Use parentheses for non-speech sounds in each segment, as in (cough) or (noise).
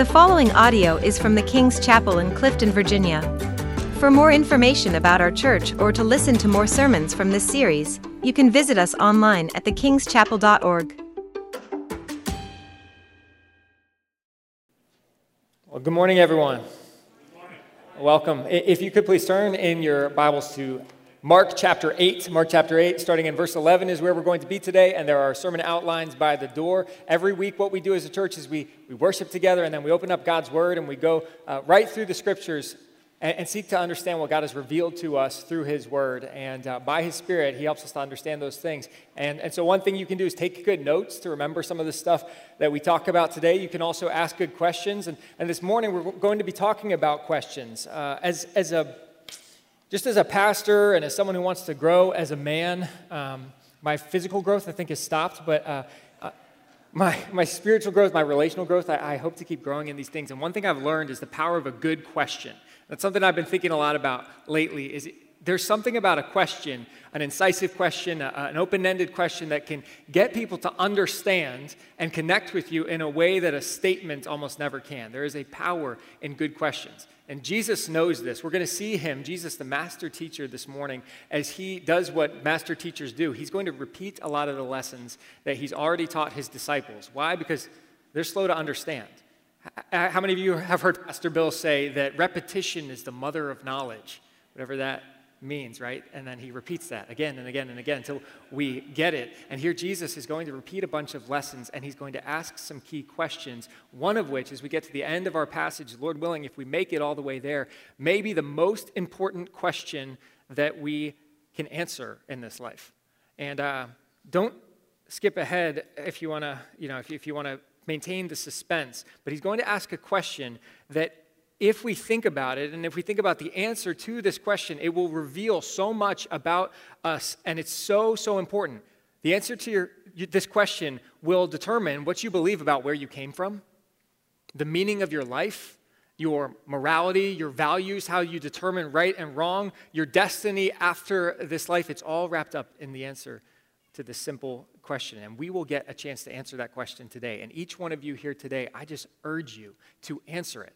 The following audio is from the King's Chapel in Clifton, Virginia. For more information about our church or to listen to more sermons from this series, you can visit us online at thekingschapel.org. Well, good morning, everyone. Welcome. If you could please turn in your Bibles to Mark chapter 8. Mark chapter 8, starting in verse 11, is where we're going to be today, and there are sermon outlines by the door. Every week, what we do as a church is we, we worship together, and then we open up God's Word and we go uh, right through the scriptures and, and seek to understand what God has revealed to us through His Word. And uh, by His Spirit, He helps us to understand those things. And, and so, one thing you can do is take good notes to remember some of the stuff that we talk about today. You can also ask good questions. And, and this morning, we're going to be talking about questions. Uh, as, as a just as a pastor and as someone who wants to grow as a man, um, my physical growth, I think, has stopped, but uh, uh, my, my spiritual growth, my relational growth, I, I hope to keep growing in these things. And one thing I've learned is the power of a good question. That's something I've been thinking a lot about lately. Is there's something about a question, an incisive question, a, an open-ended question that can get people to understand and connect with you in a way that a statement almost never can. There is a power in good questions. And Jesus knows this. We're going to see him, Jesus, the master teacher, this morning, as he does what master teachers do. He's going to repeat a lot of the lessons that he's already taught his disciples. Why? Because they're slow to understand. How many of you have heard Pastor Bill say that repetition is the mother of knowledge? Whatever that means, right? And then he repeats that again and again and again until we get it. And here Jesus is going to repeat a bunch of lessons and he's going to ask some key questions. One of which, as we get to the end of our passage, Lord willing, if we make it all the way there, may be the most important question that we can answer in this life. And uh, don't skip ahead if you want to, you know, if if you want to maintain the suspense. But he's going to ask a question that if we think about it and if we think about the answer to this question, it will reveal so much about us, and it's so, so important. The answer to your, this question will determine what you believe about where you came from, the meaning of your life, your morality, your values, how you determine right and wrong, your destiny after this life. It's all wrapped up in the answer to this simple question. And we will get a chance to answer that question today. And each one of you here today, I just urge you to answer it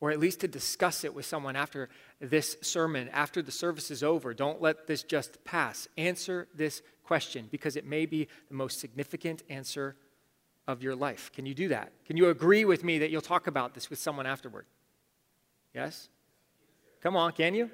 or at least to discuss it with someone after this sermon, after the service is over. Don't let this just pass. Answer this question because it may be the most significant answer of your life. Can you do that? Can you agree with me that you'll talk about this with someone afterward? Yes? Come on, can you?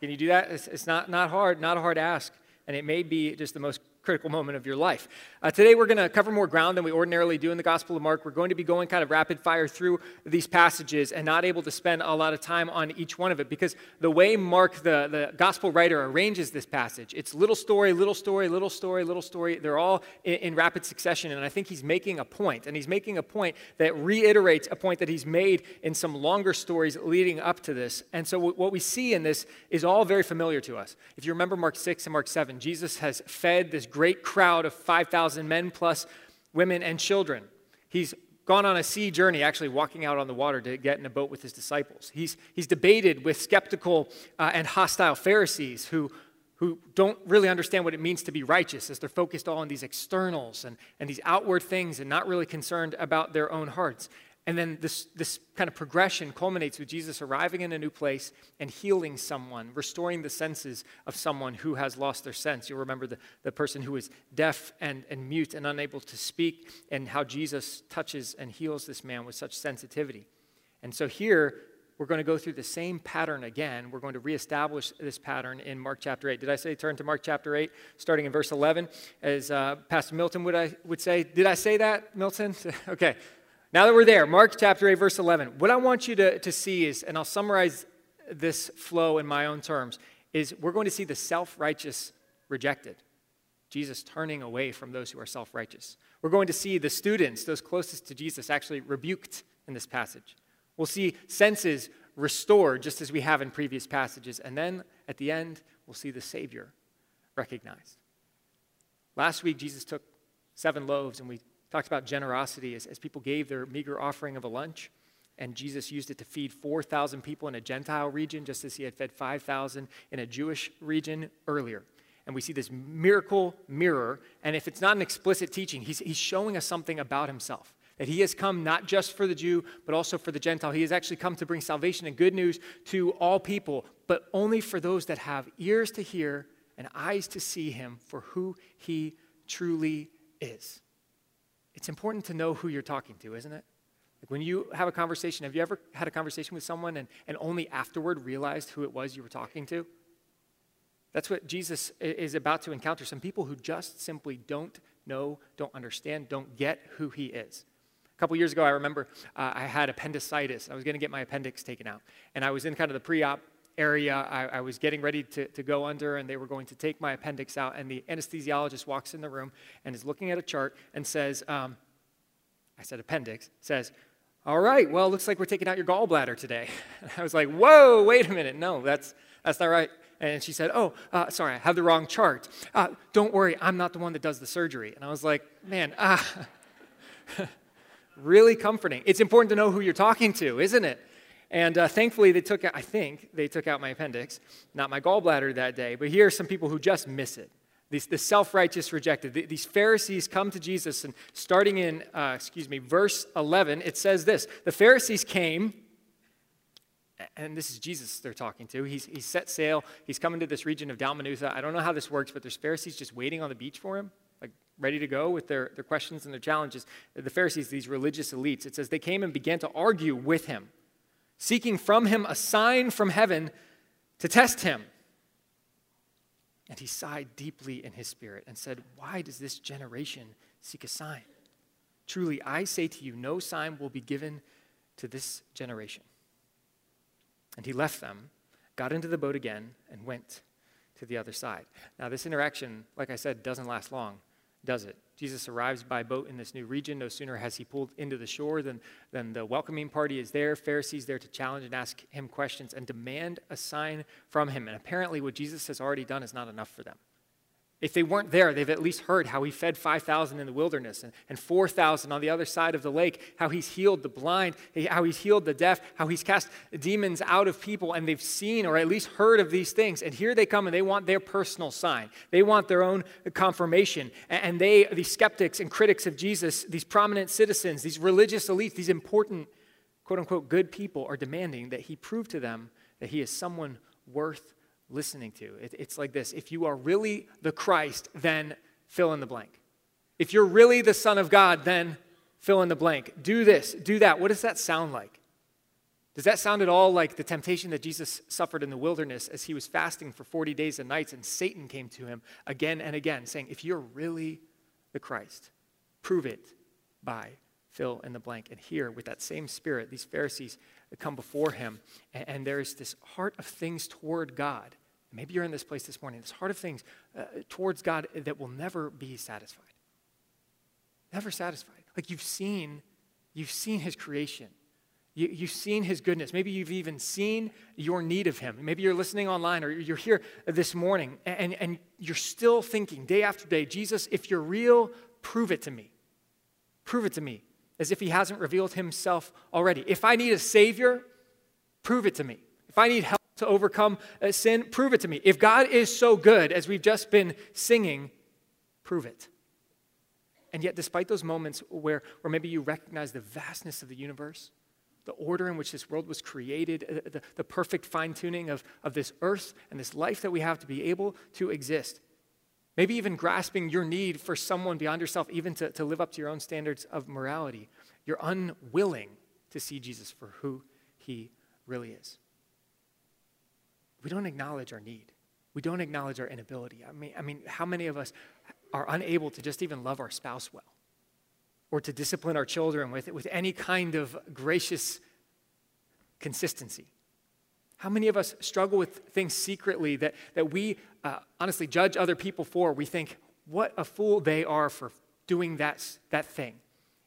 Can you do that? It's, it's not, not hard, not a hard ask. And it may be just the most critical moment of your life. Uh, today, we're going to cover more ground than we ordinarily do in the Gospel of Mark. We're going to be going kind of rapid fire through these passages and not able to spend a lot of time on each one of it because the way Mark, the, the Gospel writer, arranges this passage, it's little story, little story, little story, little story. They're all in, in rapid succession. And I think he's making a point. point, and he's making a point that reiterates a point that he's made in some longer stories leading up to this. And so, w- what we see in this is all very familiar to us. If you remember Mark 6 and Mark 7, Jesus has fed this great crowd of 5,000 men plus women and children. He's gone on a sea journey, actually walking out on the water to get in a boat with his disciples. He's, he's debated with skeptical uh, and hostile Pharisees who, who don't really understand what it means to be righteous as they're focused all on these externals and, and these outward things and not really concerned about their own hearts. And then this, this kind of progression culminates with Jesus arriving in a new place and healing someone, restoring the senses of someone who has lost their sense. You'll remember the, the person who is deaf and, and mute and unable to speak, and how Jesus touches and heals this man with such sensitivity. And so here, we're going to go through the same pattern again. We're going to reestablish this pattern in Mark chapter 8. Did I say turn to Mark chapter 8, starting in verse 11? As uh, Pastor Milton would, I, would say, did I say that, Milton? (laughs) okay. Now that we're there, Mark chapter 8, verse 11, what I want you to, to see is, and I'll summarize this flow in my own terms, is we're going to see the self righteous rejected. Jesus turning away from those who are self righteous. We're going to see the students, those closest to Jesus, actually rebuked in this passage. We'll see senses restored, just as we have in previous passages. And then at the end, we'll see the Savior recognized. Last week, Jesus took seven loaves, and we talked about generosity as, as people gave their meager offering of a lunch. And Jesus used it to feed 4,000 people in a Gentile region, just as he had fed 5,000 in a Jewish region earlier. And we see this miracle mirror. And if it's not an explicit teaching, he's, he's showing us something about himself. That he has come not just for the Jew, but also for the Gentile. He has actually come to bring salvation and good news to all people, but only for those that have ears to hear and eyes to see him for who he truly is. It's important to know who you're talking to, isn't it? Like when you have a conversation, have you ever had a conversation with someone and, and only afterward realized who it was you were talking to? That's what Jesus is about to encounter some people who just simply don't know, don't understand, don't get who he is. A couple years ago, I remember uh, I had appendicitis. I was going to get my appendix taken out. And I was in kind of the pre op area. I, I, was getting ready to, to go under, and they were going to take my appendix out. And the anesthesiologist walks in the room and is looking at a chart and says, um, I said appendix, says, All right, well, looks like we're taking out your gallbladder today. And (laughs) I was like, Whoa, wait a minute. No, that's, that's not right. And she said, Oh, uh, sorry, I have the wrong chart. Uh, don't worry, I'm not the one that does the surgery. And I was like, Man, ah. (laughs) really comforting. It's important to know who you're talking to, isn't it? And uh, thankfully, they took out, I think, they took out my appendix, not my gallbladder that day. But here are some people who just miss it. These, the self righteous rejected. These Pharisees come to Jesus, and starting in, uh, excuse me, verse 11, it says this The Pharisees came, and this is Jesus they're talking to. He's, he's set sail, he's coming to this region of Dalmanutha. I don't know how this works, but there's Pharisees just waiting on the beach for him like ready to go with their, their questions and their challenges. The Pharisees, these religious elites, it says they came and began to argue with him, seeking from him a sign from heaven to test him. And he sighed deeply in his spirit and said, Why does this generation seek a sign? Truly, I say to you, no sign will be given to this generation. And he left them, got into the boat again, and went to the other side. Now, this interaction, like I said, doesn't last long does it. Jesus arrives by boat in this new region. No sooner has he pulled into the shore than, than the welcoming party is there. Pharisees there to challenge and ask him questions and demand a sign from him. And apparently, what Jesus has already done is not enough for them. If they weren't there, they've at least heard how he fed 5,000 in the wilderness and, and 4,000 on the other side of the lake, how he's healed the blind, how he's healed the deaf, how he's cast demons out of people, and they've seen or at least heard of these things. And here they come and they want their personal sign. They want their own confirmation. And they, these skeptics and critics of Jesus, these prominent citizens, these religious elites, these important, quote unquote, good people, are demanding that he prove to them that he is someone worth listening to. It, it's like this if you are really the Christ, then fill in the blank. If you're really the Son of God, then fill in the blank. Do this, do that. What does that sound like? Does that sound at all like the temptation that Jesus suffered in the wilderness as he was fasting for 40 days and nights and Satan came to him again and again saying, If you're really the Christ, prove it by fill in the blank. And here, with that same spirit, these Pharisees come before him, and, and there's this heart of things toward God. Maybe you're in this place this morning, this heart of things uh, towards God that will never be satisfied. Never satisfied. Like you've seen, you've seen his creation. You, you've seen his goodness. Maybe you've even seen your need of him. Maybe you're listening online or you're here this morning and, and you're still thinking day after day, Jesus, if you're real, prove it to me. Prove it to me as if he hasn't revealed himself already. If I need a Savior, prove it to me. If I need help to overcome sin, prove it to me. If God is so good, as we've just been singing, prove it. And yet, despite those moments where, where maybe you recognize the vastness of the universe, the order in which this world was created, uh, the, the perfect fine tuning of, of this earth and this life that we have to be able to exist, Maybe even grasping your need for someone beyond yourself, even to, to live up to your own standards of morality. You're unwilling to see Jesus for who he really is. We don't acknowledge our need. We don't acknowledge our inability. I mean, I mean, how many of us are unable to just even love our spouse well or to discipline our children with, with any kind of gracious consistency? How many of us struggle with things secretly that, that we uh, honestly judge other people for? We think, what a fool they are for doing that, that thing.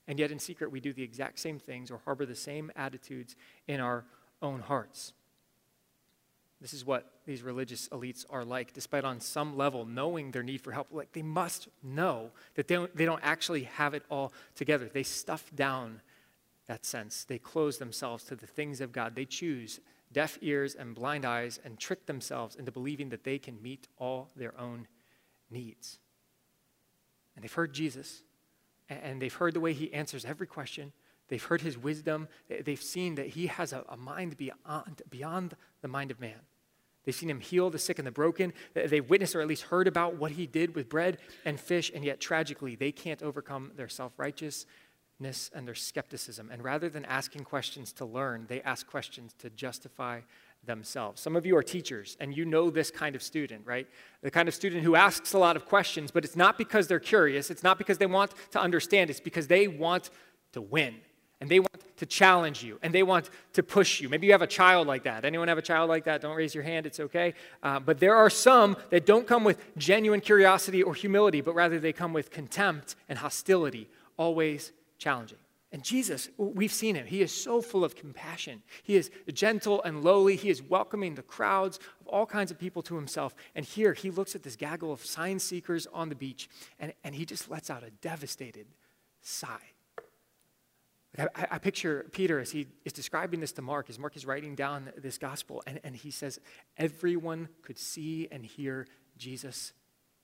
And yet, in secret, we do the exact same things or harbor the same attitudes in our own hearts. This is what these religious elites are like, despite on some level knowing their need for help. Like they must know that they don't, they don't actually have it all together. They stuff down that sense, they close themselves to the things of God. They choose deaf ears and blind eyes and trick themselves into believing that they can meet all their own needs. And they've heard Jesus, and they've heard the way he answers every question. They've heard his wisdom. They've seen that he has a, a mind beyond, beyond the mind of man. They've seen him heal the sick and the broken. They've witnessed or at least heard about what he did with bread and fish, and yet tragically, they can't overcome their self righteousness and their skepticism. And rather than asking questions to learn, they ask questions to justify themselves. Some of you are teachers, and you know this kind of student, right? The kind of student who asks a lot of questions, but it's not because they're curious, it's not because they want to understand, it's because they want to win and they want to challenge you and they want to push you maybe you have a child like that anyone have a child like that don't raise your hand it's okay uh, but there are some that don't come with genuine curiosity or humility but rather they come with contempt and hostility always challenging. And jesus we've seen him. He is so full of compassion. He is gentle and lowly. He is welcoming the crowds of all kinds of people to himself. And here he looks at this gaggle of sign seekers on the beach and, and he just lets out a devastated sigh. I, I, picture Peter as he is describing this to Mark, as Mark is writing down this gospel, and, and he says, Everyone could see and hear Jesus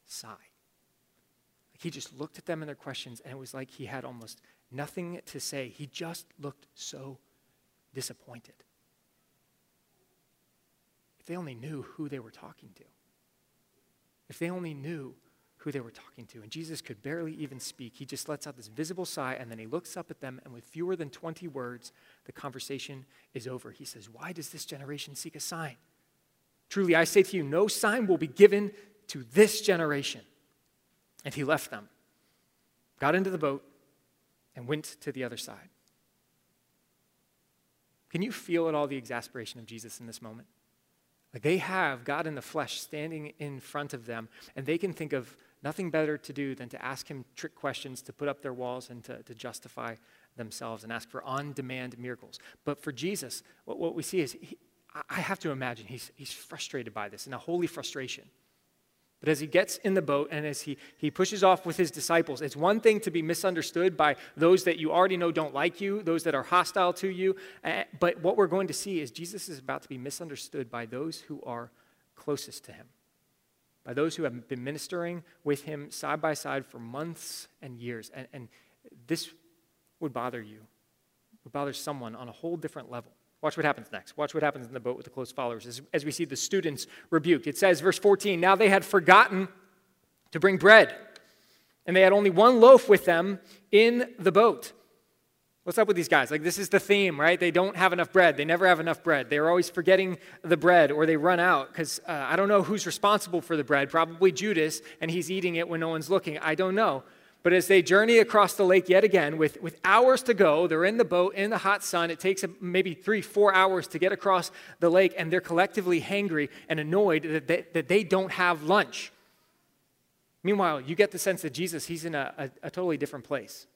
sigh. Like he just looked at them and their questions, and it was like he had almost nothing to say. He just looked so disappointed. If they only knew who they were talking to, if they only knew who they were talking to. And Jesus could barely even speak. He just lets out this visible sigh, and then he looks up at them, and with fewer than 20 words, the conversation is over. He says, Why does this generation seek a sign? Truly, I say to you, no sign will be given to this generation. And he left them, got into the boat, and went to the other side. Can you feel at all the exasperation of Jesus in this moment? Like they have God in the flesh standing in front of them, and they can think of nothing better to do than to ask him trick questions, to put up their walls, and to, to justify themselves and ask for on demand miracles. But for Jesus, what, what we see is, he, I have to imagine he's, he's frustrated by this, in a holy frustration. But as he gets in the boat and as he, he pushes off with his disciples, it's one thing to be misunderstood by those that you already know don't like you, those that are hostile to you. Uh, but what we're going to see is Jesus is about to be misunderstood by those who are closest to him by those who have been ministering with him side by side for months and years. And, and this would bother you, would bother someone on a whole different level. Watch what happens next. Watch what happens in the boat with the close followers as, as we see the students rebuked. It says, verse 14, now they had forgotten to bring bread, and they had only one loaf with them in the boat. What's up with these guys? Like, this is the theme, right? They don't have enough bread. They never have enough bread. They're always forgetting the bread or they run out because uh, I don't know who's responsible for the bread. Probably Judas, and he's eating it when no one's looking. I don't know. But as they journey across the lake yet again, with, with hours to go, they're in the boat in the hot sun. It takes maybe three, four hours to get across the lake, and they're collectively hangry and annoyed that they, that they don't have lunch. Meanwhile, you get the sense that Jesus, he's in a, a, a totally different place.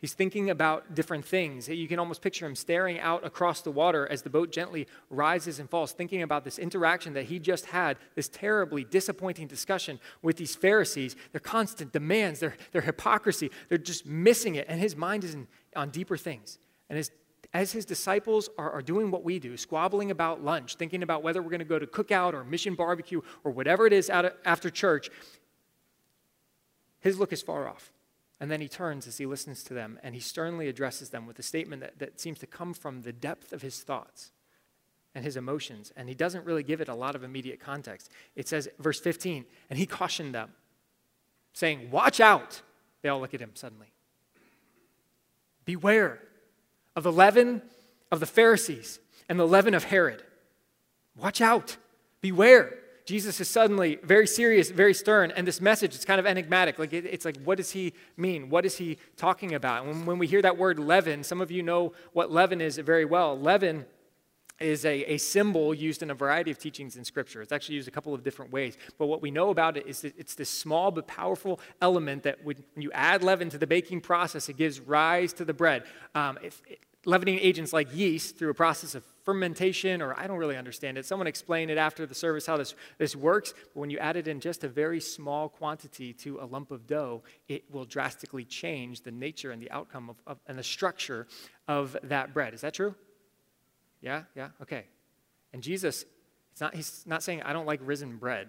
He's thinking about different things. You can almost picture him staring out across the water as the boat gently rises and falls, thinking about this interaction that he just had, this terribly disappointing discussion with these Pharisees, their constant demands, their, their hypocrisy. They're just missing it. And his mind is in, on deeper things. And as, as his disciples are, are doing what we do, squabbling about lunch, thinking about whether we're going to go to cookout or mission barbecue or whatever it is of, after church, his look is far off. And then he turns as he listens to them and he sternly addresses them with a statement that, that seems to come from the depth of his thoughts and his emotions. And he doesn't really give it a lot of immediate context. It says, verse 15, and he cautioned them, saying, Watch out. They all look at him suddenly. Beware of the leaven of the Pharisees and the leaven of Herod. Watch out. Beware. Jesus is suddenly very serious, very stern, and this message is kind of enigmatic. Like it, it's like, what does he mean? What is he talking about? When, when we hear that word leaven, some of you know what leaven is very well. Leaven is a, a symbol used in a variety of teachings in Scripture. It's actually used a couple of different ways. But what we know about it is that it's this small but powerful element that when you add leaven to the baking process, it gives rise to the bread. Um, if, leavening agents like yeast through a process of fermentation, or I don't really understand it. Someone explained it after the service how this, this works. But when you add it in just a very small quantity to a lump of dough, it will drastically change the nature and the outcome of, of and the structure of that bread. Is that true? Yeah? Yeah? Okay. And Jesus, it's not, he's not saying, I don't like risen bread.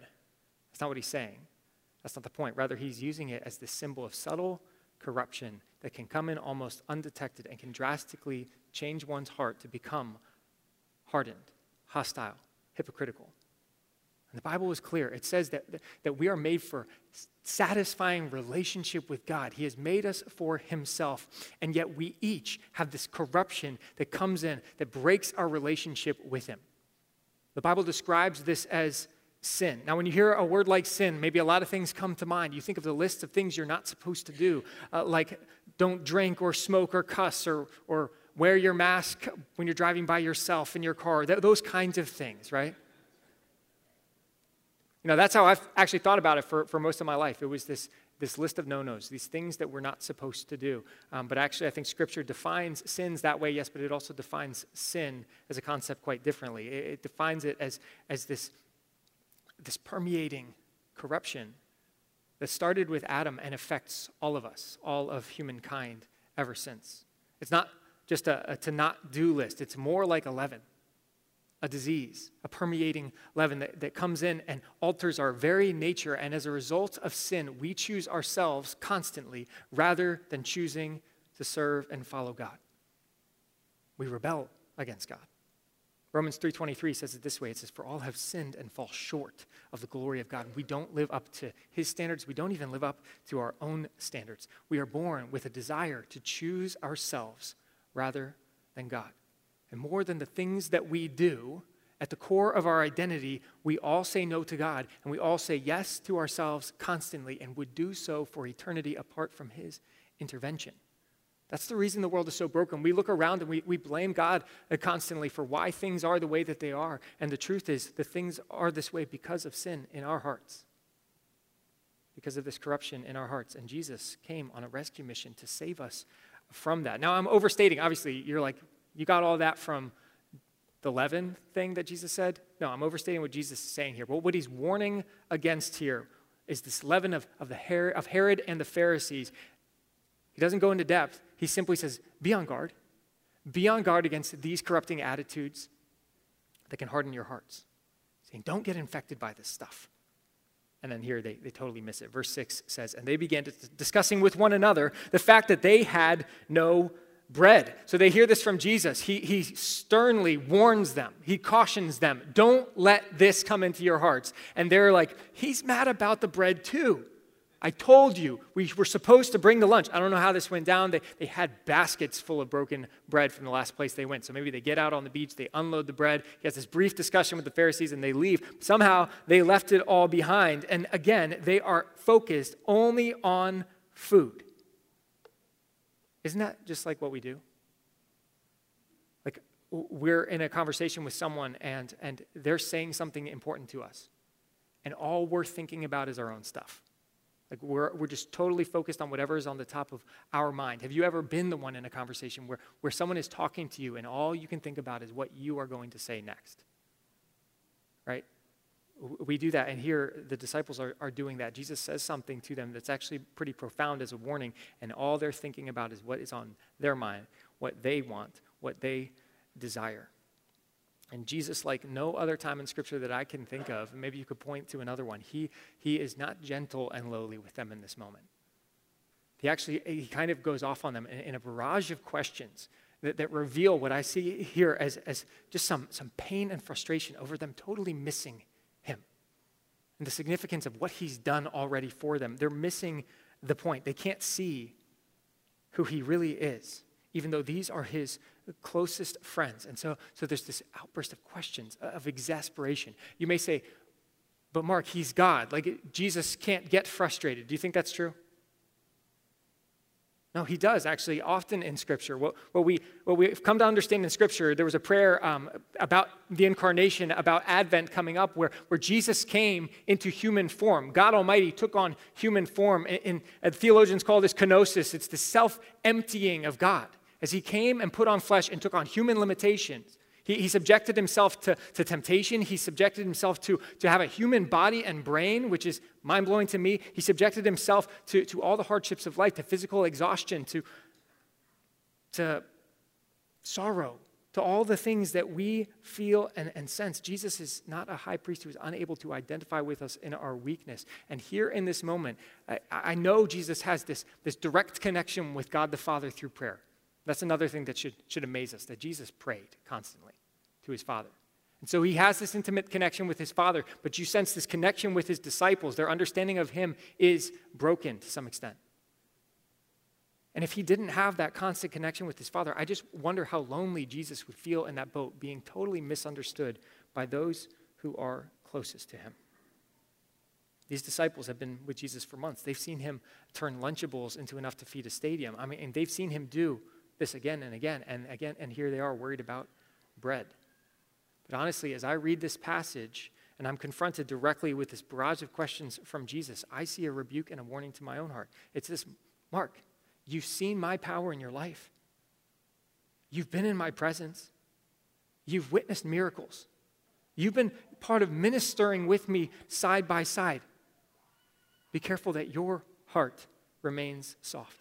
That's not what he's saying. That's not the point. Rather, he's using it as the symbol of subtle corruption that can come in almost undetected and can drastically change one's heart to become hardened, hostile, hypocritical. And the Bible is clear. It says that, that we are made for satisfying relationship with God. He has made us for Himself. And yet we each have this corruption that comes in that breaks our relationship with Him. The Bible describes this as sin. Now, when you hear a word like sin, maybe a lot of things come to mind. You think of the list of things you're not supposed to do, uh, like don't drink or smoke or cuss or, or wear your mask when you're driving by yourself in your car, Th- those kinds of things, right? You know, that's how I've actually thought about it for, for most of my life. It was this, this list of no nos, these things that we're not supposed to do. Um, but actually, I think Scripture defines sins that way, yes, but it also defines sin as a concept quite differently. It, it defines it as, as this, this permeating corruption that started with Adam and affects all of us, all of humankind ever since. It's not just a, a to not do list, it's more like a leaven a disease, a permeating leaven that, that comes in and alters our very nature. And as a result of sin, we choose ourselves constantly rather than choosing to serve and follow God. We rebel against God. Romans 3:23 says it this way. It says for all have sinned and fall short of the glory of God. We don't live up to his standards. We don't even live up to our own standards. We are born with a desire to choose ourselves rather than God. And more than the things that we do, at the core of our identity, we all say no to God and we all say yes to ourselves constantly and would do so for eternity apart from His intervention. That's the reason the world is so broken. We look around and we, we blame God constantly for why things are the way that they are. And the truth is, the things are this way because of sin in our hearts, because of this corruption in our hearts. And Jesus came on a rescue mission to save us from that. Now, I'm overstating. Obviously, you're like, you got all that from the leaven thing that Jesus said? No, I'm overstating what Jesus is saying here. But what he's warning against here is this leaven of, of, the Herod, of Herod and the Pharisees. He doesn't go into depth. He simply says, be on guard. Be on guard against these corrupting attitudes that can harden your hearts. Saying, don't get infected by this stuff. And then here they, they totally miss it. Verse 6 says, And they began to, discussing with one another the fact that they had no bread. So they hear this from Jesus. He, he sternly warns them, he cautions them, don't let this come into your hearts. And they're like, he's mad about the bread too. I told you we were supposed to bring the lunch. I don't know how this went down. They, they had baskets full of broken bread from the last place they went. So maybe they get out on the beach, they unload the bread. He has this brief discussion with the Pharisees and they leave. Somehow they left it all behind. And again, they are focused only on food. Isn't that just like what we do? Like we're in a conversation with someone and, and they're saying something important to us. And all we're thinking about is our own stuff. Like we're, we're just totally focused on whatever is on the top of our mind. Have you ever been the one in a conversation where, where someone is talking to you and all you can think about is what you are going to say next? Right? we do that, and here the disciples are, are doing that. Jesus says something to them that's actually pretty profound as a warning, and all they're thinking about is what is on their mind, what they want, what they desire. And Jesus, like no other time in Scripture that I can think of, maybe you could point to another one, he, he is not gentle and lowly with them in this moment. He actually, he kind of goes off on them in, in a barrage of questions that, that reveal what I see here as, as just some, some pain and frustration over them totally missing him and the significance of what he's done already for them. They're missing the point. They can't see who he really is, even though these are his closest friends. And so, so there's this outburst of questions, uh, of exasperation. You may say, but Mark, he's God. Like Jesus can't get frustrated. Do you think that's true? No, he does actually often in Scripture. What, what, we, what we've come to understand in Scripture, there was a prayer um, about the incarnation, about Advent coming up, where, where Jesus came into human form. God Almighty took on human form. And, in theologians call this kenosis, it's the self emptying of God. As he came and put on flesh and took on human limitations, he, he subjected himself to, to temptation. He subjected himself to, to have a human body and brain, which is mind blowing to me. He subjected himself to, to all the hardships of life, to physical exhaustion, to, to sorrow, to all the things that we feel and, and, sense. Jesus is not a high priest who is unable to identify with us in our weakness. And here in this moment, I, I know Jesus has this, this direct connection with God the Father through prayer. That's another thing that should, should amaze us that Jesus prayed constantly to his Father. And so he has this intimate connection with his Father, but you sense this connection with his disciples. Their understanding of him is broken to some extent. And if he didn't have that constant connection with his Father, I just wonder how lonely Jesus would feel in that boat, being totally misunderstood by those who are closest to him. These disciples have been with Jesus for months. They've seen him turn Lunchables into enough to feed a stadium. I mean, and they've seen him do this again and again and again, and here they are worried about bread. But honestly, as I read this passage and I'm confronted directly with this barrage of questions from Jesus, I see a rebuke and a warning to my own heart. It's this Mark, you've seen my power in your life, you've been in my presence, you've witnessed miracles, you've been part of ministering with me side by side. Be careful that your heart remains soft.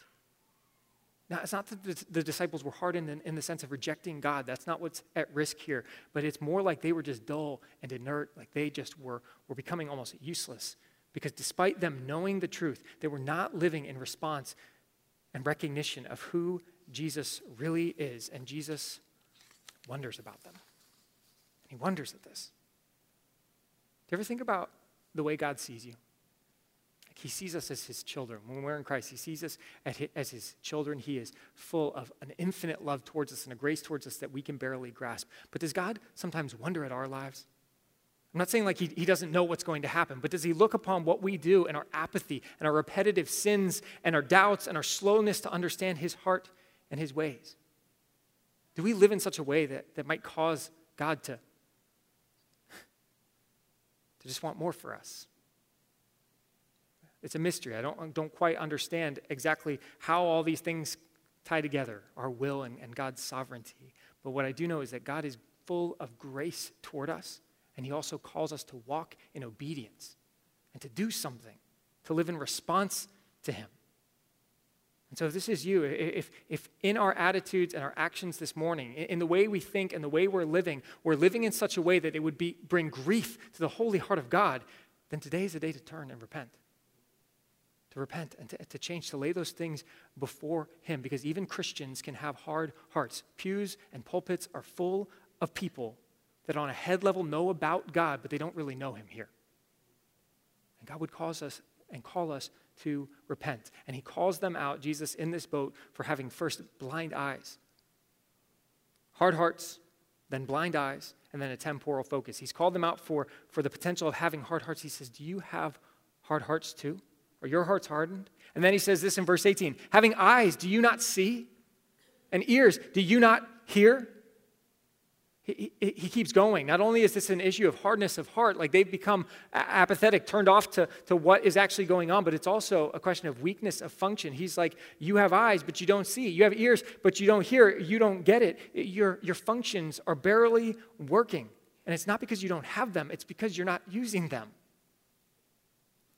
Now, it's not that the disciples were hardened in, the sense of rejecting God. That's not what's at risk here. But it's more like they were just dull and inert, like they just were, were becoming almost useless. Because despite them knowing the truth, they were not living in response and recognition of who Jesus really is. And Jesus wonders about them. And he wonders at this. Do you ever think about the way God sees you? He sees us as his children. When we're in Christ, he sees us as his children. He is full of an infinite love towards us and a grace towards us that we can barely grasp. But does God sometimes wonder at our lives? I'm not saying like he, he doesn't know what's going to happen, but does he look upon what we do and our apathy and our repetitive sins and our doubts and our slowness to understand his heart and his ways? Do we live in such a way that, that might cause God to, (laughs) to just want more for us? It's a mystery. I don't, don't quite understand exactly how all these things tie together our will and, and God's sovereignty. But what I do know is that God is full of grace toward us, and He also calls us to walk in obedience and to do something, to live in response to Him. And so, if this is you, if, if in our attitudes and our actions this morning, in the way we think and the way we're living, we're living in such a way that it would be, bring grief to the holy heart of God, then today is the day to turn and repent to repent and to, to change, to lay those things before Him, because even Christians can have hard hearts. Pews and pulpits are full of people that on a head level know about God, but they don't really know Him here. And God would cause us and call us to repent. And He calls them out, Jesus, in this boat for having first blind eyes, hard hearts, then blind eyes, and then a temporal focus. He's called them out for, for the potential of having hard hearts. He says, Do you have hard hearts too? Are your hearts hardened? And then he says this in verse 18 Having eyes, do you not see? And ears, do you not hear? He, he, he, keeps going. Not only is this an issue of hardness of heart, like they've become apathetic, turned off to, to what is actually going on, but it's also a question of weakness of function. He's like, You have eyes, but you don't see. You have ears, but you don't hear. You don't get it. Your, your functions are barely working. And it's not because you don't have them, it's because you're not using them.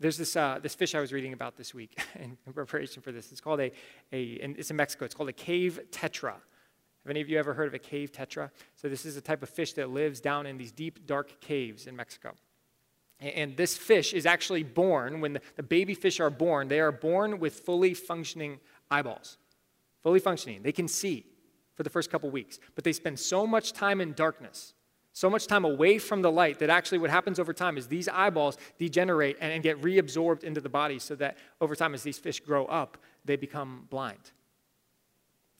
There's this, uh, this fish I was reading about this week (laughs) in, preparation for this. It's called a, a it's in Mexico. It's called a cave tetra. Have any of you ever heard of a cave tetra? So this is a type of fish that lives down in these deep, dark caves in Mexico. And this fish is actually born, when the baby fish are born, they are born with fully functioning eyeballs. Fully functioning. They can see for the first couple weeks. But they spend so much time in darkness so much time away from the light that actually what happens over time is these eyeballs degenerate and, and get reabsorbed into the body so that over time, as these fish grow up, they become blind.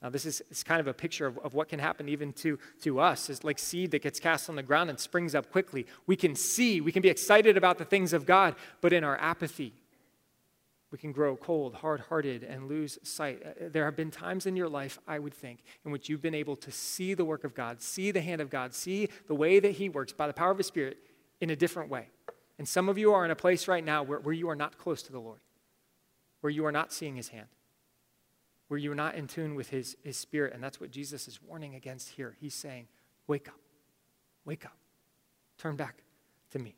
Now, this is, kind of a picture of, of what can happen even to, to us. It's like seed that gets cast on the ground and springs up quickly. We can see, we can be excited about the things of God, but in our apathy, we can grow cold, hard hearted, and lose sight. Uh, there have been times in your life, I would think, in which you've been able to see the work of God, see the hand of God, see the way that He works by the power of His Spirit in a different way. And some of you are in a place right now where, where you are not close to the Lord, where you are not seeing His hand, where you are not in tune with His, his Spirit. And that's what Jesus is warning against here. He's saying, Wake up, wake up, turn back to me.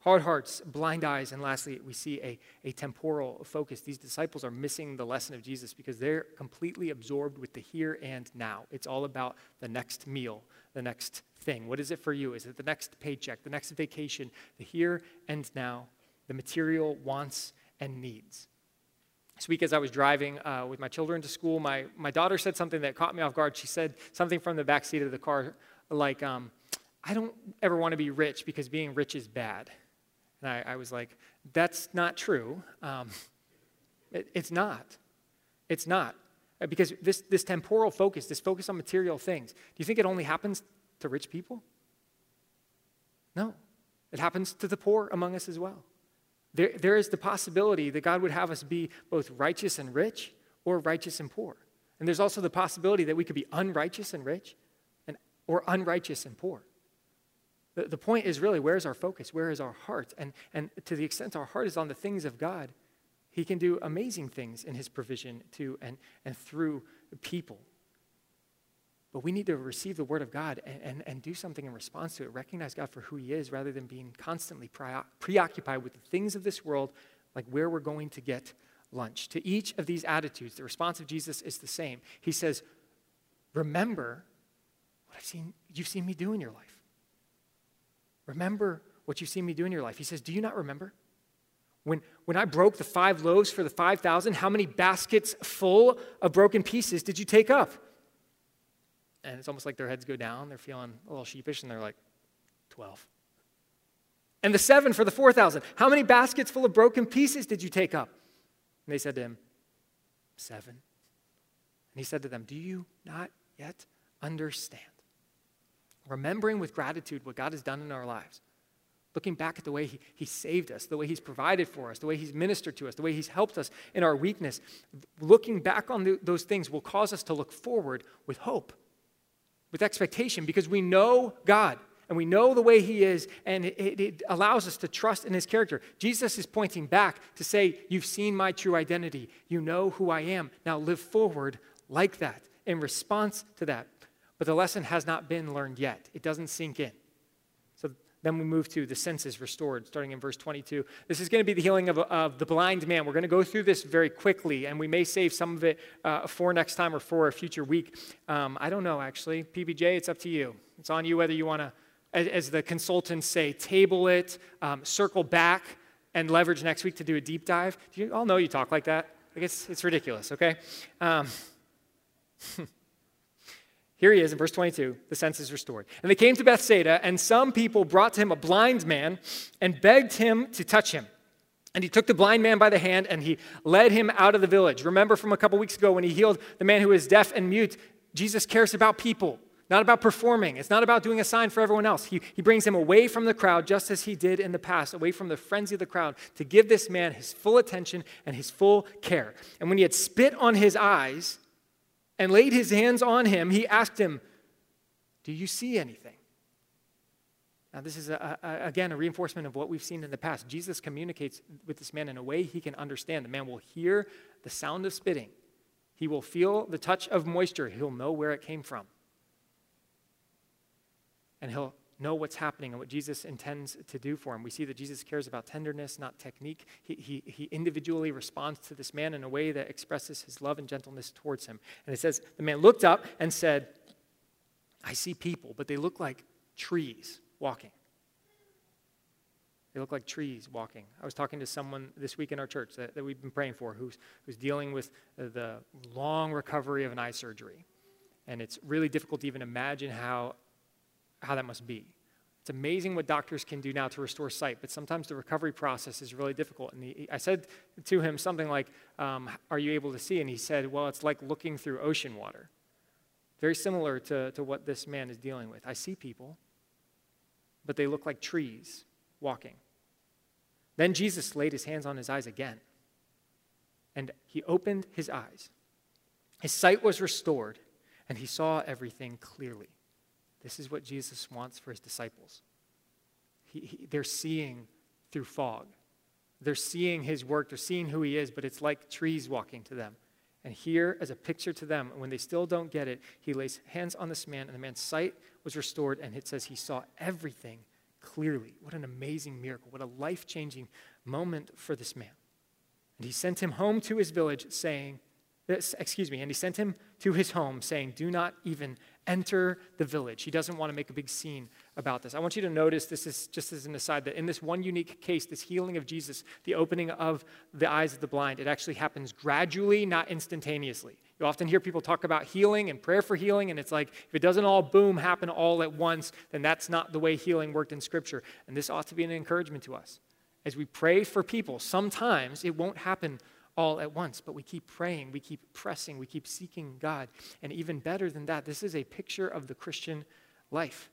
Hard hearts, blind eyes, and lastly, we see a, a temporal focus. These disciples are missing the lesson of Jesus because they're completely absorbed with the here and now. It's all about the next meal, the next thing. What is it for you? Is it the next paycheck, the next vacation, the here and now, the material wants and needs? This week, as I was driving uh, with my children to school, my, my daughter said something that caught me off guard. She said something from the back seat of the car, like, um, I don't ever want to be rich because being rich is bad. And I, I was like, that's not true. Um, it, it's not. It's not. Uh, because this, this temporal focus, this focus on material things, do you think it only happens to rich people? No. It happens to the poor among us as well. There, there is the possibility that God would have us be both righteous and rich or righteous and poor. And there's also the possibility that we could be unrighteous and rich and, or unrighteous and poor. The, the point is really where is our focus? Where is our heart? And, and to the extent our heart is on the things of God, He can do amazing things in His provision to and, and through people. But we need to receive the Word of God and, and, and do something in response to it, recognize God for who He is rather than being constantly pre- preoccupied with the things of this world, like where we're going to get lunch. To each of these attitudes, the response of Jesus is the same. He says, Remember what I've seen, you've seen me do in your life. Remember what you've seen me do in your life. He says, Do you not remember? When, when I broke the five loaves for the 5,000, how many baskets full of broken pieces did you take up? And it's almost like their heads go down. They're feeling a little sheepish, and they're like, 12. And the seven for the 4,000, how many baskets full of broken pieces did you take up? And they said to him, Seven. And he said to them, Do you not yet understand? Remembering with gratitude what God has done in our lives, looking back at the way he, he saved us, the way He's provided for us, the way He's ministered to us, the way He's helped us in our weakness, looking back on the, those things will cause us to look forward with hope, with expectation, because we know God and we know the way He is, and it, it, it allows us to trust in His character. Jesus is pointing back to say, You've seen my true identity, you know who I am. Now live forward like that in response to that. But the lesson has not been learned yet, it doesn't sink in. So then we move to the senses restored, starting in verse 22. This is going to be the healing of, of the blind man. We're going to go through this very quickly, and we may save some of it uh, for next time or for a future week. Um, I don't know, actually. PBJ, it's up to you. It's on you whether you want to, as, as, the consultants say, table it, um, circle back, and leverage next week to do a deep dive. Do you all know you talk like that? Like it's, it's ridiculous, okay? Um, (laughs) Here he is in verse 22. The sense is restored. And they came to Bethsaida, and some people brought to him a blind man and begged him to touch him. And he took the blind man by the hand and he led him out of the village. Remember from a couple weeks ago when he healed the man who was deaf and mute, Jesus cares about people, not about performing. It's not about doing a sign for everyone else. He, he brings him away from the crowd, just as he did in the past, away from the frenzy of the crowd, to give this man his full attention and his full care. And when he had spit on his eyes, and laid his hands on him, he asked him, Do you see anything? Now, this is, a, a, again, a reinforcement of what we've seen in the past. Jesus communicates with this man in a way he can understand. The man will hear the sound of spitting, he will feel the touch of moisture, he'll know where it came from. And he'll know what's happening and what Jesus intends to do for him. We see that Jesus cares about tenderness, not technique. He, he, he individually responds to this man in a way that expresses his love and gentleness towards him. And it says, The man looked up and said, I see people, but they look like trees walking. They look like trees walking. I was talking to someone this week in our church that, that we've been praying for who's, who's dealing with the long recovery of an eye surgery. And it's really difficult to even imagine how how that must be. It's amazing what doctors can do now to restore sight, but sometimes the recovery process is really difficult. And he, I said to him something like, um, Are you able to see? And he said, Well, it's like looking through ocean water. Very similar to, to what this man is dealing with. I see people, but they look like trees walking. Then Jesus laid his hands on his eyes again, and he opened his eyes. His sight was restored, and he saw everything clearly. This is what Jesus wants for his disciples. He, he, they're seeing through fog. They're seeing his work, they're seeing who he is, but it's like trees walking to them. And here, as a picture to them, when they still don't get it, he lays hands on this man, and the man's sight was restored, and it says he saw everything clearly. What an amazing miracle. What a life changing moment for this man. And he sent him home to his village, saying, excuse me, and he sent him to his home, saying, Do not even enter the village. He doesn't want to make a big scene about this. I want you to notice this is just as an aside that in this one unique case, this healing of Jesus, the opening of the eyes of the blind, it actually happens gradually, not instantaneously. You often hear people talk about healing and prayer for healing, and it's like if it doesn't all boom happen all at once, then that's not the way healing worked in Scripture. And this ought to be an encouragement to us. As we pray for people, sometimes it won't happen all at once, but we keep praying, we keep pressing, we keep seeking God. And even better than that, this is a picture of the Christian life.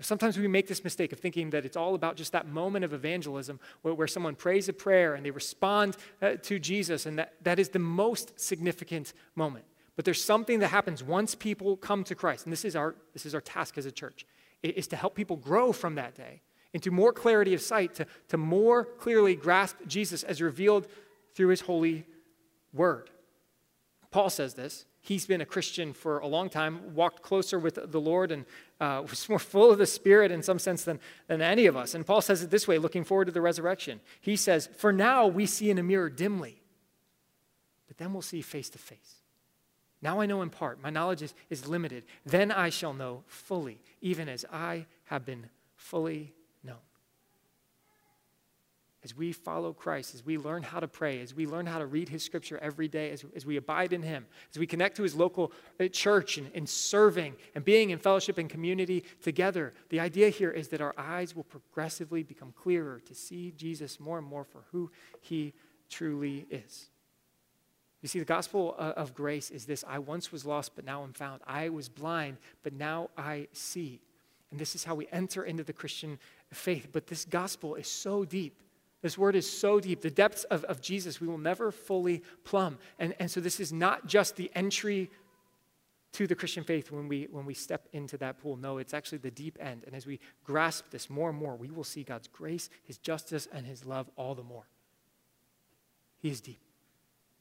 Sometimes we make this mistake of thinking that it's all about just that moment of evangelism where, where someone prays a prayer and they respond uh, to Jesus, and that, that is the most significant moment. But there's something that happens once people come to Christ, and this is our, this is our task as a church, is to help people grow from that day into more clarity of sight, to, to more clearly grasp Jesus as revealed through his holy word. Paul says this. He's been a Christian for a long time, walked closer with the Lord, and uh, (laughs) was more full of the Spirit in some sense than, than any of us. And Paul says it this way, looking forward to the resurrection. He says, For now we see in a mirror dimly, but then we'll see face to face. Now I know in part, my knowledge is, is limited. Then I shall know fully, even as I have been fully as we follow Christ, as we learn how to pray, as we learn how to read His scripture every day, as, as we abide in Him, as we connect to His local uh, church and, and serving and being in fellowship and community together, the idea here is that our eyes will progressively become clearer to see Jesus more and more for who He truly is. You see, the gospel uh, of grace is this I once was lost, but now I'm found. I was blind, but now I see. And this is how we enter into the Christian faith. But this gospel is so deep this word is so deep. The depths of, of Jesus we will never fully plumb. And, and so this is not just the entry to the Christian faith when we, when we step into that pool. No, it's actually the deep end. And as we grasp this more and more, we will see God's grace, His justice, and His love all the more. He is deep,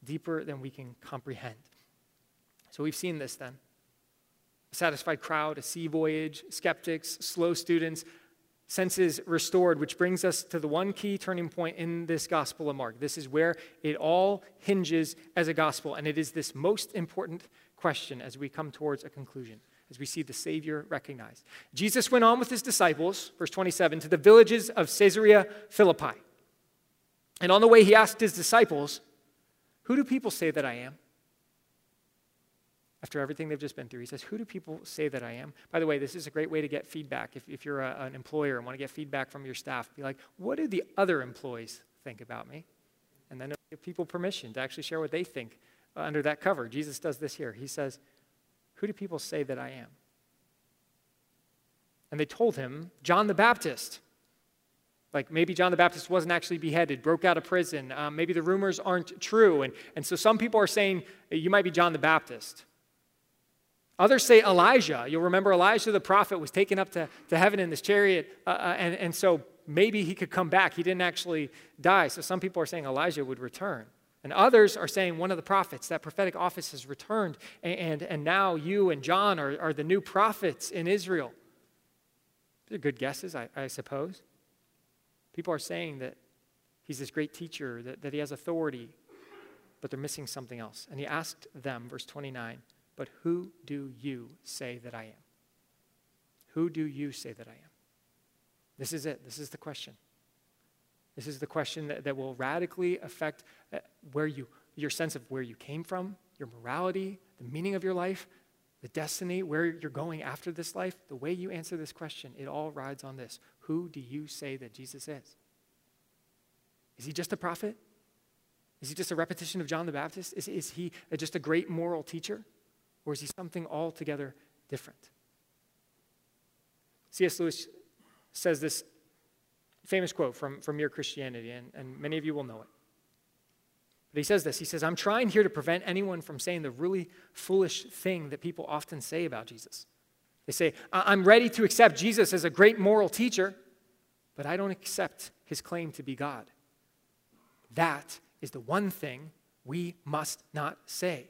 deeper than we can comprehend. So we've seen this then. A satisfied crowd, a sea voyage, skeptics, slow students, senses restored, which brings us to the one key turning point in this Gospel of Mark. This is where it all hinges as a gospel, and it is this most important question as we come towards a conclusion, as we see the Savior recognized. Jesus went on with his disciples, verse 27, to the villages of Caesarea Philippi. And on the way, he asked his disciples, Who do people say that I am? After everything they've just been through. He says, Who do people say that I am? By the way, this is a great way to get feedback. If, if you're a, an employer and want to get feedback from your staff, be like, What do the other employees think about me? And then give people permission to actually share what they think under that cover. Jesus does this here. He says, Who do people say that I am? And they told him, John the Baptist. Like maybe John the Baptist wasn't actually beheaded, broke out of prison. Um, maybe the rumors aren't true. And, and so some people are saying, You might be John the Baptist. Others say Elijah. You'll remember Elijah the prophet was taken up to, to heaven in this chariot, uh, uh, and, and so maybe he could come back. He didn't actually die. So some people are saying Elijah would return. And others are saying one of the prophets, that prophetic office has returned, and, and, and now you and John are, are the new prophets in Israel. These are good guesses, I, I suppose. People are saying that he's this great teacher, that, that he has authority, but they're missing something else. And he asked them, verse 29, but who do you say that I am? Who do you say that I am? This is it. This is the question. This is the question that, that will radically affect uh, where you, your sense of where you came from, your morality, the meaning of your life, the destiny, where you're going after this life. The way you answer this question, it all rides on this. Who do you say that Jesus is? Is he just a prophet? Is he just a repetition of John the Baptist? Is, is he just a great moral teacher? Or is he something altogether different? C.S. Lewis says this famous quote from, from Mere Christianity, and, and many of you will know it. But he says this He says, I'm trying here to prevent anyone from saying the really foolish thing that people often say about Jesus. They say, I'm ready to accept Jesus as a great moral teacher, but I don't accept his claim to be God. That is the one thing we must not say.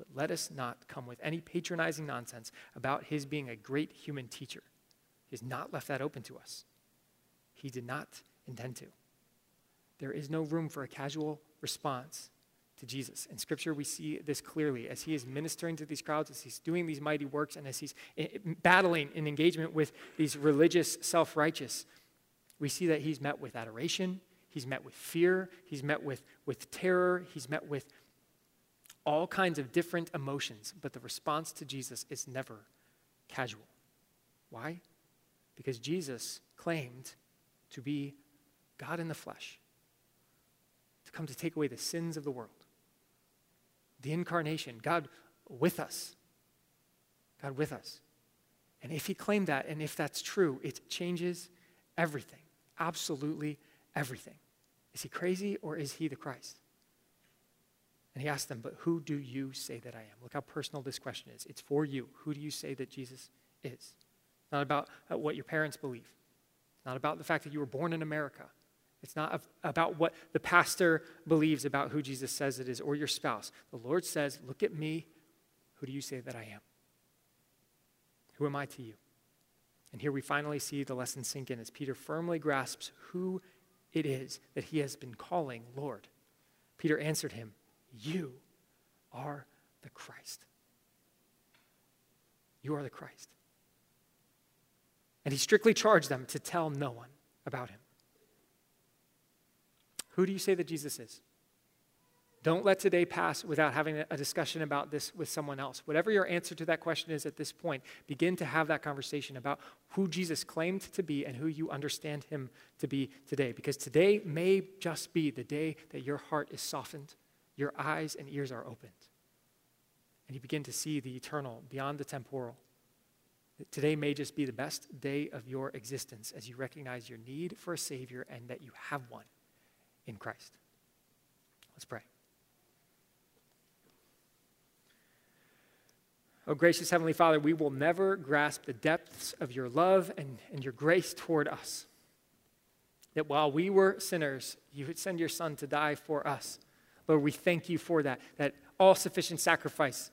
But let us not come with any patronizing nonsense about his being a great human teacher. He has not left that open to us. He did not intend to. There is no room for a casual response to Jesus. In Scripture, we see this clearly as he is ministering to these crowds, as he's doing these mighty works, and as he's eh, eh, battling in engagement with these religious self righteous we see that he's met with adoration, he's met with fear, he's met with, with terror, he's met with all kinds of different emotions, but the response to Jesus is never casual. Why? Because Jesus claimed to be God in the flesh, to come to take away the sins of the world. The incarnation, God with us. God with us. And if he claimed that, and if that's true, it changes everything absolutely everything. Is he crazy or is he the Christ? And he asked them, But who do you say that I am? Look how personal this question is. It's for you. Who do you say that Jesus is? Not about uh, what your parents believe, not about the fact that you were born in America. It's not about what the pastor believes about who Jesus says it is or your spouse. The Lord says, Look at me. Who do you say that I am? Who am I to you? And here we finally see the lesson sink in as Peter firmly grasps who it is that he has been calling Lord. Peter answered him, You are the Christ. You are the Christ. And he strictly charged them to tell no one about him. Who do you say that Jesus is? Don't let today pass without having a discussion about this with someone else. Whatever your answer to that question is at this point, begin to have that conversation about who Jesus claimed to be and who you understand him to be today. Because today may just be the day that your heart is softened, your eyes and ears are opened, and you begin to see the eternal beyond the temporal. Today may just be the best day of your existence as you recognize your need for a Savior and that you have one in Christ. Let's pray. Oh, gracious Heavenly Father, we will never grasp the depths of your love and, and your grace toward us. That while we were sinners, you would send your Son to die for us. Lord, we thank you for that, that all sufficient sacrifice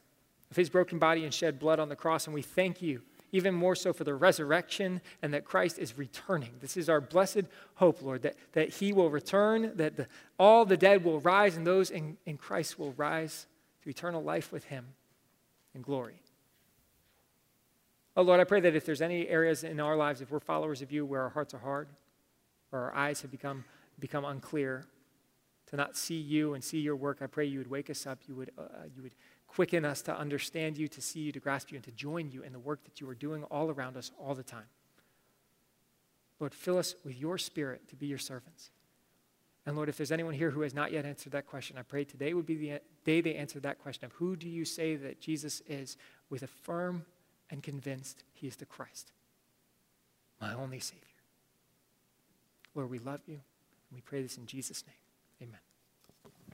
of his broken body and shed blood on the cross. And we thank you even more so for the resurrection and that Christ is returning. This is our blessed hope, Lord, that, that he will return, that the, all the dead will rise, and those in, in Christ will rise to eternal life with him in glory. Oh, Lord, I pray that if there's any areas in our lives, if we're followers of you, where our hearts are hard, or our eyes have become, become unclear, to not see you and see your work, I pray you would wake us up, you would, uh, you would quicken us to understand you, to see you, to grasp you, and to join you in the work that you are doing all around us all the time. Lord, fill us with your spirit to be your servants. And Lord, if there's anyone here who has not yet answered that question, I pray today would be the day they answer that question of who do you say that Jesus is with a firm and convinced he is the Christ, my only Savior. Lord, we love you, and we pray this in Jesus' name.